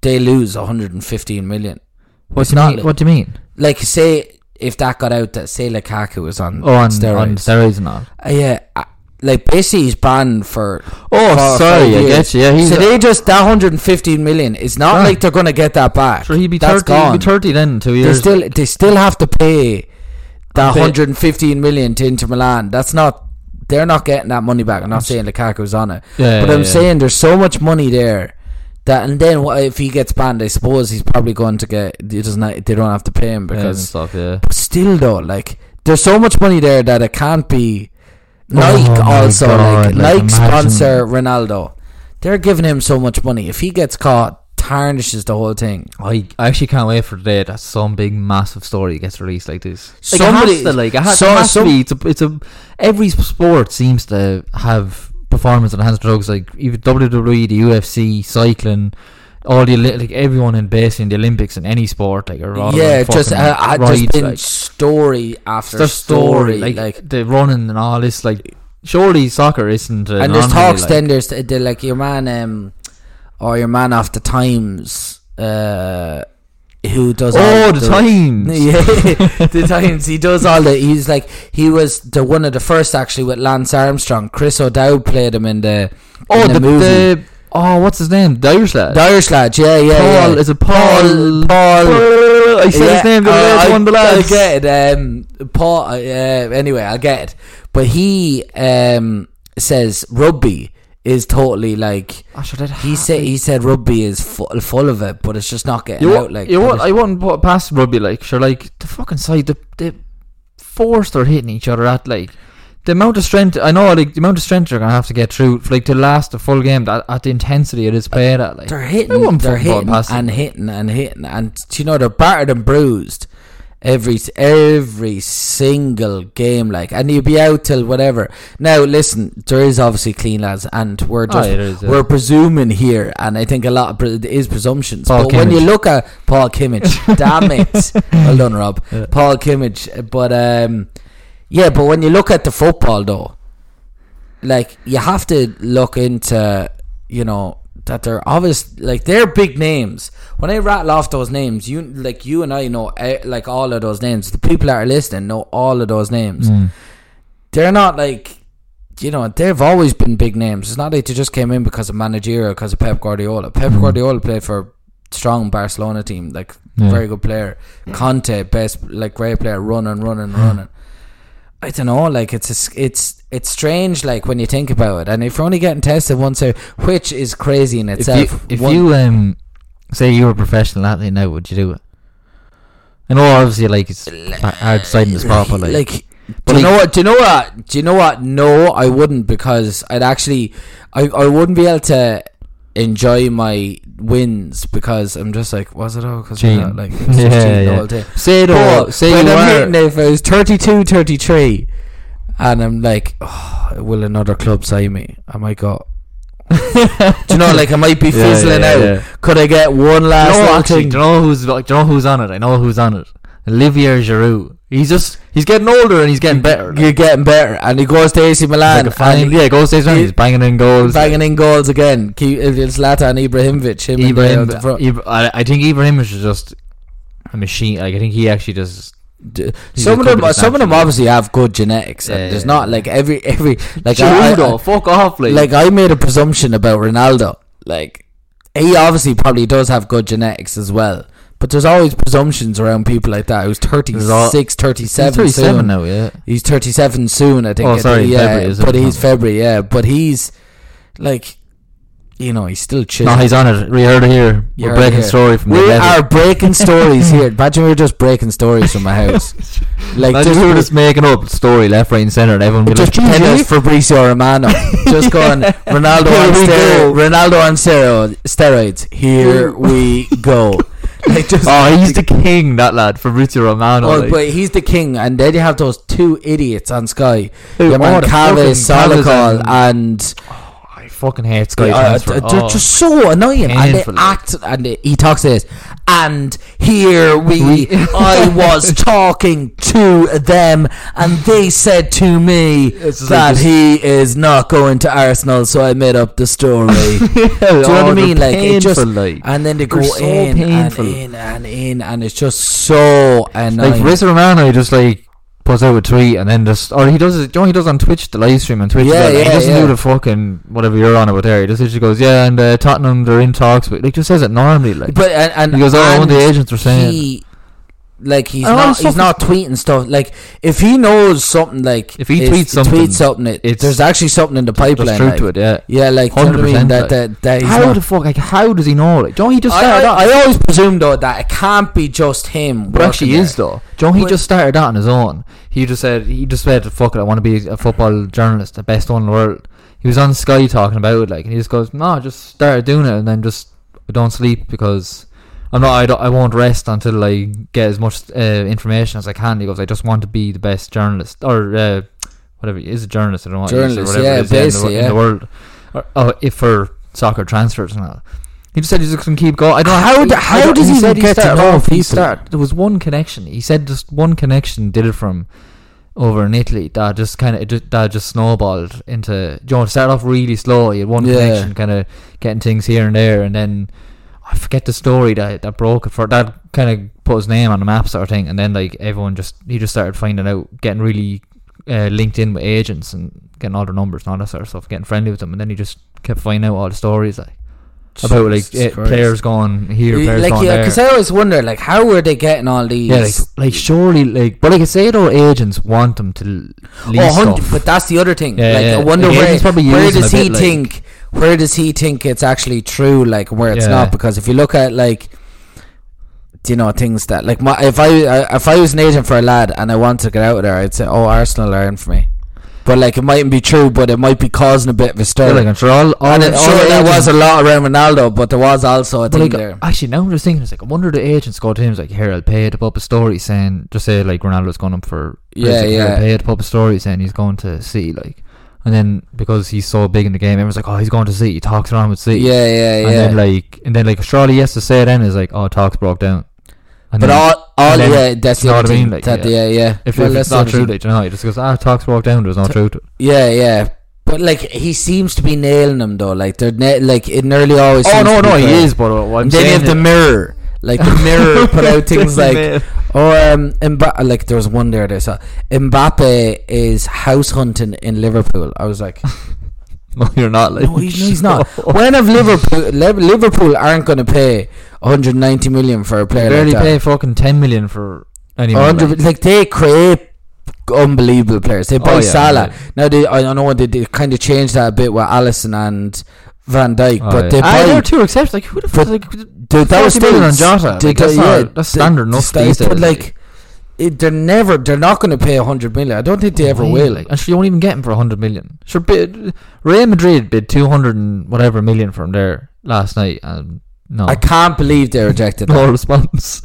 they lose 115 million. what do you not mean? like- What do you mean? Like, say if that got out, that say Lukaku was on Oh, on steroids. on steroids and all. Uh, yeah, uh, like basically he's banned for. Oh, or sorry, I get you. Yeah, he's so a- they just that 115 million. It's not Gone. like they're gonna get that back. Sure, he'd be That's thirty. He'd gone. be thirty then in two they years. still they still have to pay that 115 million to Inter Milan. That's not they're not getting that money back. I'm not saying Lukaku's on it, Yeah, but yeah, I'm yeah. saying there's so much money there That and then what if he gets banned? I suppose he's probably going to get. He doesn't. They don't have to pay him Yeah, and because. stuff. Yeah. But still, though, like there's so much money there that it can't be. Oh Nike Oh also God, like, like, Nike sponsor Ronaldo. They're giving him so much money. If he gets caught, tarnishes the whole thing. I, I actually can't wait for the day that some big massive story gets released like this. Like Somebody- it has to, like it has, so- it has some- to be. It's a, it's a every sport seems to have performance enhanced drugs. Like even WWE, the UFC, cycling, all the like everyone in basically the Olympics in any sport like are all yeah, just uh, uh, rides, just been like, story after the story, like, like, the running and all this. Like surely soccer isn't. and there's talks. then there's the, the, like your man, um, or your man off the Times, uh, who does all Oh, the times. Yeah, the times he does all the. He's like he was the one of the first actually with Lance Armstrong. Chris O'Dowd played him in the Oh, in the, the, movie. the oh, what's his name? The Irish lad. The Irish lad, yeah, yeah, Paul yeah. is it Paul? Paul. I said Yeah, his name. The uh, I, one. The I lads. get it. Um, Paul. Uh, anyway, I get it. But he um says rugby is totally like Oh, sure, that he said. He said rugby is full, full of it, but it's just not getting You out. Like you but what, I wouldn't put past rugby like sure like the fucking side the the force they're hitting each other at like the amount of strength I know like the amount of strength they're gonna have to get through like to last the full game that, at the intensity it is played at like they're hitting, they're fucking put it hitting and hitting and hitting, and you know they're battered and bruised every every single game. Like, and you'll be out till whatever. Now, listen, there is obviously clean lads, and we're Oh, just there is, yeah. we're presuming here, and I think a lot of pre- it is presumptions. Paul but when you look at Paul Kimmage, damn it, well done, Rob. Yeah. Paul Kimmage, but um, yeah, but when you look at the football though, like you have to look into you know that they're obvious like they're big names. When i rattle off those names you like you and i know eh, like all of those names. The people that are listening know all of those names. Mm. they're not like you know they've always been big names. It's not like they just came in because of managerial because of pep guardiola. Pep Mm. guardiola played for strong barcelona team like Yeah. very good player. Conte best like great player running running running I don't know, like it's a it's it's strange, like when you think about it, and if you're only getting tested once a, which is crazy in if itself. you, if you um say you were a professional athlete now would you do it I know obviously like it's hard deciding this spot but like, like, but do you like- know what? Do you know what? Do you know what? No, I wouldn't because I'd actually, I I wouldn't be able to enjoy my wins because I'm just like, was it all? Because like, Yeah, yeah. whole time. say though But say when you I'm hitting it, if I was 32, 33, and I'm like, oh, will another club sign me? I might go. do you know, like I might be fizzling yeah, out. yeah. Could I get one last know, actually, thing? do you know who's like, do you know who's on it? I know who's on it. Olivier Giroud. He's just he's getting older and he's getting better. You're getting better, and he goes to AC Milan, like and yeah, goes to his he- He's banging in goals. banging in goals again. It's uh, Zlatan Ibrahimovic. Him and Ibrahim, the, the front. Ibra- I, I think Ibrahim is just a machine. Like I think he actually just D- He's some of them, some of them obviously have good genetics. and Yeah, there's not like every every like Giroud I, I, fuck off, like, like I made a presumption about Ronaldo. Like he obviously probably does have good genetics as well. But there's always presumptions around people like that. Who's 36, all, 37 he's 37 soon. now, yeah. He's 37 soon, I think. Oh, sorry, yeah, February, but he's oh. February, yeah. But he's like, you know, he's still chill. No, he's on it. We heard it here. You We're breaking story from the we are breaking stories here. Imagine we were just breaking stories from my house. Like Imagine just, we were just making up story left, right, and centre, and everyone would be just pretend "Jesus, it's Fabrizio Romano. just going Ronaldo on we stero- Ronaldo on steroids. Here we go. Oh, he's the king, that lad, from Fabrizio Romano. Oh, like. but he's the king, and then you have those two idiots on Sky. Who- Your man oh, the Kaveh fucking Solhekol Cavez and I fucking hate Sky uh, transfer. th- they're Oh. just so annoying, and they act. And they- he talks this, and here we, I was talking to them, and they said to me that like he is not going to Arsenal, so I made up the story. Do Do you know what I mean? Like it just, like, and then they go so in painful. and in and in, and it's just so annoying. like Fabrizio Romano just like puts out a tweet and then just or he does it. You know, he does on Twitch the live stream on Twitch. Yeah, as well, like, yeah, he doesn't yeah. do the fucking whatever you're on about there. He just literally goes, yeah, and uh, Tottenham they're in talks, but like just says it normally. Like but and, and he goes, oh, of the agents were saying. he like he's And not he's not tweeting stuff. Like if he knows something, like If he is- tweets something, tweets something, it, it's- there's actually something in the pipeline. There's truth like, to it, yeah. Yeah, like you know I mean? 100%, That that, that How not- the fuck? Like, how does he know? Like, don't he just I, started that? I, I always presume though that it can't be just him. But actually working is though. Don't he But- just started that on his own? He just said he just said, "Fuck it, I want to be a football journalist, the best one in the world." He was on Sky talking about it, like, and he just goes, "No, I just started doing it, and then just I don't sleep because I'm not. I, don't, I won't rest until I get as much uh, information as I can." He goes, "I just want to be the best journalist or uh, whatever. He is a journalist. I don't know he or Journalist, whatever yeah, it is, in, the, basically, in the world. Or, oh, if for soccer transfers and all." He just said he's just gonna keep going. I don't know How he- I how does he said get to started know off- He started. There was one connection. He said just one connection did it from over in Italy that just kind of that just snowballed into. You know, it started off really slow. He had one Yeah. connection, kind of getting things here and there, and then I forget the story that that broke it for that kind of put his name on the map sort of thing, and then like everyone just he just started finding out, getting really uh, linked in with agents and getting all their numbers and all that sort of stuff, getting friendly with them, and then he just kept finding out all the stories like about like eh, Christ. players going here, players like going yeah, there. because I always wonder like how were they getting all these? Yeah, like, like surely, like, but like I say, though, agents want them to lease Oh, stuff. but that's the other thing. Yeah, like, yeah. I wonder Like, where, where does he bit, like- think? Where does he think it's actually true? Like where it's Yeah. not? Because if you look at like, do you know things that like my if I, I if I was an agent for a lad and I wanted to get out of there, I'd say, oh, Arsenal are in for me. But like it mightn't be true, but it might be causing a bit of a stir. Yeah, like, sure all, all, and all sure there was a lot around Ronaldo, but there was also a But thing like, there. actually, now I'm just thinking, it's like, I wonder the agents go to him, it's like, here, I'll pay it up a story saying, just say, like, Ronaldo's going up for, Yeah, yeah. I'll pay it up a story saying he's going to City, like, and then because he's so big in the game, everyone's like, oh, he's going to City, he talks around with City. Yeah, yeah, And yeah. then, like, and then, like, surely he has to say it then is like, oh, talks broke down. And but then- all, all then- yeah, that's you the know what I mean? Like, that, yeah. yeah, yeah. if, Well, if it's not true, like, you know, he just goes, ah, talks broke down, there's no truth. Yeah, yeah. But like he seems to be nailing them though. Like they're na- like it nearly always. Oh seems no, to be no, he is. But And then you have the mirror. Like the mirror put out things like Oh um Mba- like there was one there that I saw Mbappe is house hunting in Liverpool. I was like, no, you're not. Like, no, he's, he's not. when have Liverpool Liverpool aren't going to pay 190 million for a They player barely like pay fucking ten million for anyone. 100 Like, like they create unbelievable players. They buy Oh, yeah, Salah. yeah. Now they, I know what they, they kind of changed that a bit with Alisson and Van Dijk, oh, but yeah. they there buy. are two exceptions. Like who the fuck? Like, Dude, that was 40 million still on Jota. they- Like, that's they- not- that's they- standard enough they- these But like, it, they're never. They're not going to pay 100 million. I don't think they ever Why? will. Like, and sure, you won't even get him for hundred million. Sure, bid, Real Madrid bid two hundred and whatever million from there last night, and no, I can't believe they rejected no that. response.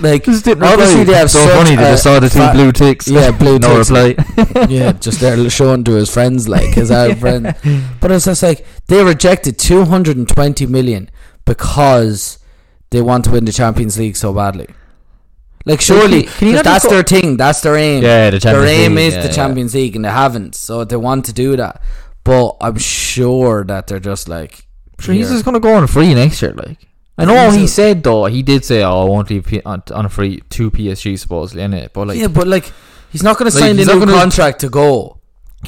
Like, Just didn't obviously reply. they have so such funny. They a just saw the two fa- blue ticks. Yeah, blue no ticks. reply. yeah, just there showing to his friends, like his old friend. But it's just like they rejected 220 million because they want to win the Champions League so badly. Like, surely, can- can you 'cause that's their thing. That's their aim. Yeah, the Champions their aim League, is yeah, the yeah. Champions League, and they haven't. So they want to do that. But I'm sure that they're just like. Sure, he's just gonna go on free next year. Like I know he said though. He did say, "Oh, I won't leave P- on, on a free to PSG supposedly." In it, but like, yeah, but like, he's not going to Like, sign a new gonna- contract to go.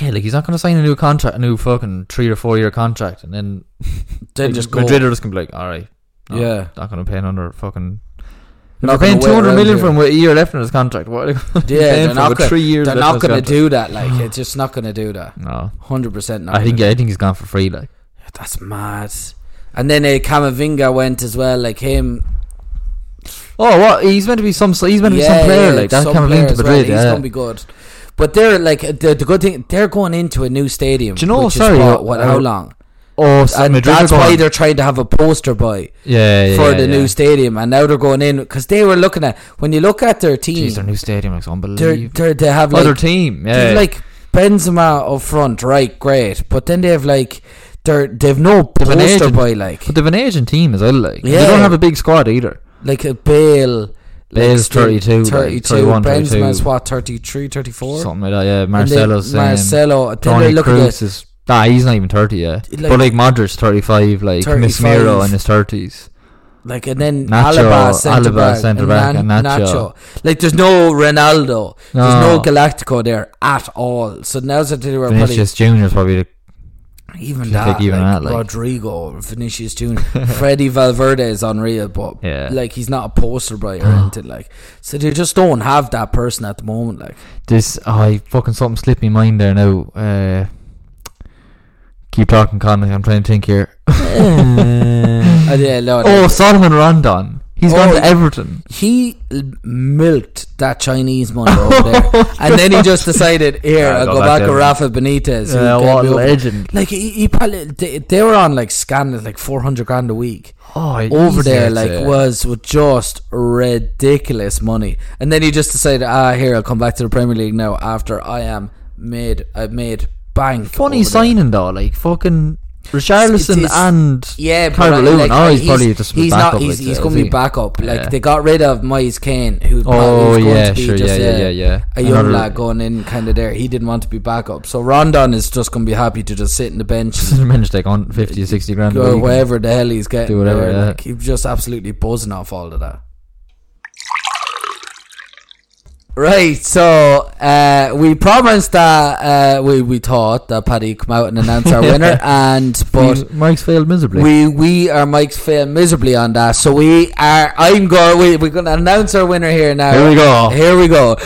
yeah, like he's not gonna sign a new contract, a new fucking three or four year contract, and then Then like, just go. Madrid are just gonna be like, "All right, no, Yeah. not gonna pay another fucking." If Not they're paying gonna two hundred million for a year left in his contract. What? Are they Yeah, they're not gonna- three years. They're not going to do that. Like, it's just not going to do that. No, Hundred percent. not I think gonna I think he's gone for free. Like, That's mad. And then uh, Camavinga went as well, like him. oh, what? He's meant to be some. He's meant to be some player. like that coming player into well. Madrid. He's yeah. gonna be good. But they're like the, the good thing. They're going into a new stadium. Do you know, Which sorry, is what, uh, what, uh, how long? oh, so And Madrid that's why they're trying to have a poster boy yeah, yeah, for yeah, the yeah. new stadium, and now they're going in because they were looking at when you look at their team, Jeez, their new stadium they're, unbelievable. they're, they have Other like team, they yeah. like Benzema up front, right? Great, but then they have like they're they've no They've an poster agent. boy like but they've an Asian team as well. Like Yeah. they don't have a big squad either. like a Bale. Bale's still 32, like, 32. 31, Benzema's 32. what, 33, 34? Something like that. Yeah, And then Marcelo's saying. Marcelo. Then Toni look at Kroos is. Nah, he's not even thirty yet. Like- but like Modric's thirty-five. Like 35. Casemiro in his thirties. like and then Nacho, Alaba centre Alaba back, centre back and Nan- Nacho. Like there's no Ronaldo, no. there's no. Galactico there at all. So now's that they were probably Vinicius Junior is probably the even that, like even like, that, like- Rodrigo, Vinicius Junior, Freddie Valverde is unreal, but Yeah. like he's not a poster boy or anything. Like, so they just don't have that person at the moment. Like, This, oh, I fucking something slipped my mind there now. Uh, keep talking, Connolly. I'm trying to think here. Uh, yeah, no, oh, Solomon Rondon. He's gone Oh, to Everton. he milked that Chinese money over there, and then he just decided, here, Yeah, I'll go go back back to to. Rafa Benitez. Yeah, gave what a legend. Like he, he probably they, they were on like scandals like four hundred grand a week Oh, over there. Like say. was with just ridiculous money, and then he just decided, ah, here I'll come back to the Premier League now after I am made I've made bank. funny over there. signing though. Like fucking Richarlison It is- and Yeah, Calvert Lewin. like, oh, he's, he's probably just he's backup. not. He's, like, he's uh, going to be backup. Like Yeah. they got rid of Moise Kean, who Oh yeah, to be sure, just yeah, a, yeah, yeah, a young Another- lad going in kind of there. He didn't want to be backup, so Rondon is just going to be happy to just sit in the bench. and Managed like on 50 or 60 grand. week. wherever the hell he's getting Do whatever, there. yeah. Like, he's just absolutely buzzing off all of that. Right, so uh, we promised that uh, we we thought that Paddy come out and announce our winner, and but But Mike's failed miserably. we we are Mike's failed miserably on that. So we are. I'm going. We, we're going to announce our winner here now. Here we go. Here we go.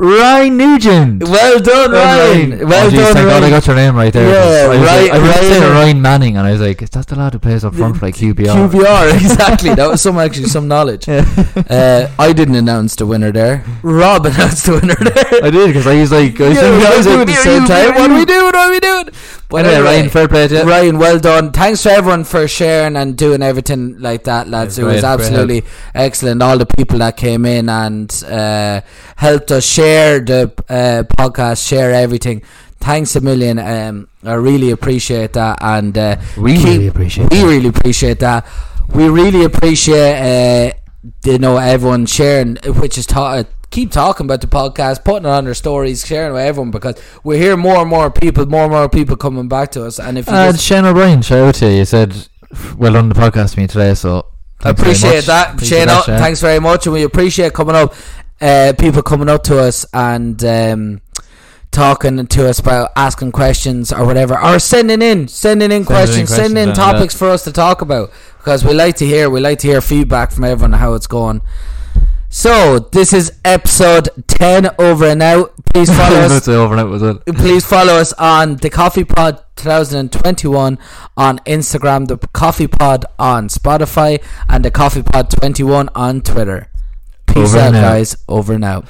Ryan Nugent. Well done, Ryan. Well oh, geez, done, thank God I got your name right there. Yeah, I was, Ryan- like, I was saying Ryan- Ryan Manning, and I was like, is that the lad who plays up front for like QPR? QBR, exactly. That was some actually some knowledge. Uh, I didn't announce the winner there. Rob announced the winner there. I did because I was like, I was, Yeah, we I all was do at the same you time. What are we doing? What are we doing? But Anyway, anyway, Ryan, fair play to you. Ryan, well done. Thanks to everyone for sharing and doing everything like that, lads. Yeah, it was great, great absolutely excellent. All the people that came in and uh, helped us share the uh, podcast, share everything. Thanks a million. Um, I really appreciate that, and uh, We keep- really appreciate We that. really appreciate that. We really appreciate, uh, you know, everyone sharing, which is ta- keep talking about the podcast, putting it on their stories, sharing with everyone because we hear more and more people, more and more people coming back to us. And if you Uh, just, Shane O'Brien, shout out to you. You said, well on the podcast to me today, so appreciate that, Appreciate Shane. that, uh, Shane. Thanks very much, and we appreciate coming up, uh, people coming up to us and. Um, Talking to us about asking questions or whatever, or sending in, sending in questions, sending in questions, yeah, topics for us to talk about because we like to hear, we like to hear feedback from everyone how it's going. So this is episode ten over and out. Please follow us That's overnight was it? please follow us on the Coffee Pod 2021 on Instagram, the Coffee Pod on Spotify, and the Coffee Pod 21 on Twitter. Peace Over out, out. guys. Over and out.